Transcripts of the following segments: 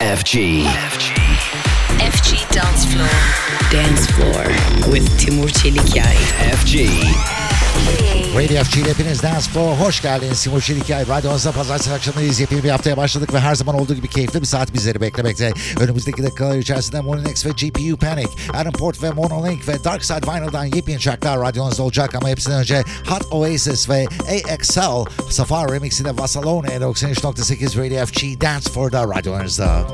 FG. FG. FG Dance Floor. Dance Floor with Timur Çelikyay. FG. Radio FG ile hepiniz Dance Floor hoş geldiniz. Timur Çelikay Radyonuzda pazartesi akşamındayız. Yepyeni bir haftaya başladık ve her zaman olduğu gibi keyifli bir saat bizleri beklemekte. Önümüzdeki dakikalar içerisinde Monolink ve GPU Panic, Adam Port ve Monolink ve Dark Side Vinyl'dan yepyeni şarkılar radyonuzda olacak ama hepsinden önce Hot Oasis ve AXL Safari Remix'i de Vasalone 93.8 Radio FG Dance Floor'da radyonuzda.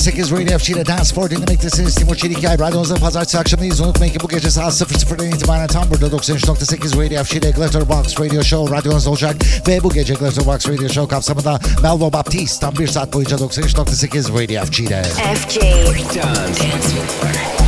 93.8 Radio FG ile Dance Floor dinlemektesiniz. Timur Çelikay radyonuzda pazartesi akşamındayız. Unutmayın ki bu gece saat 00'dan itibaren tam burada 93.8 Radio FG ile Glitterbox Radio Show radyonuzda olacak. Ve bu gece Glitterbox Radio Show kapsamında Melvo Baptiste tam bir saat boyunca 93.8 Radio FG ile. FG Dance Floor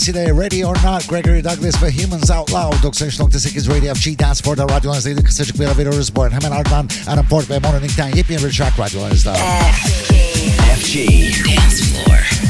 Galaxy'de Ready or Not Gregory Douglas ve Humans Out Loud 93.8 Radio FG Dance Floor'da radyolarınızdaydı. Kısacık bir ara veriyoruz. Bu hemen ardından Adam Port ve Monolink'ten yepyeni bir track radyolarınızda. FG. FG. Dance Floor.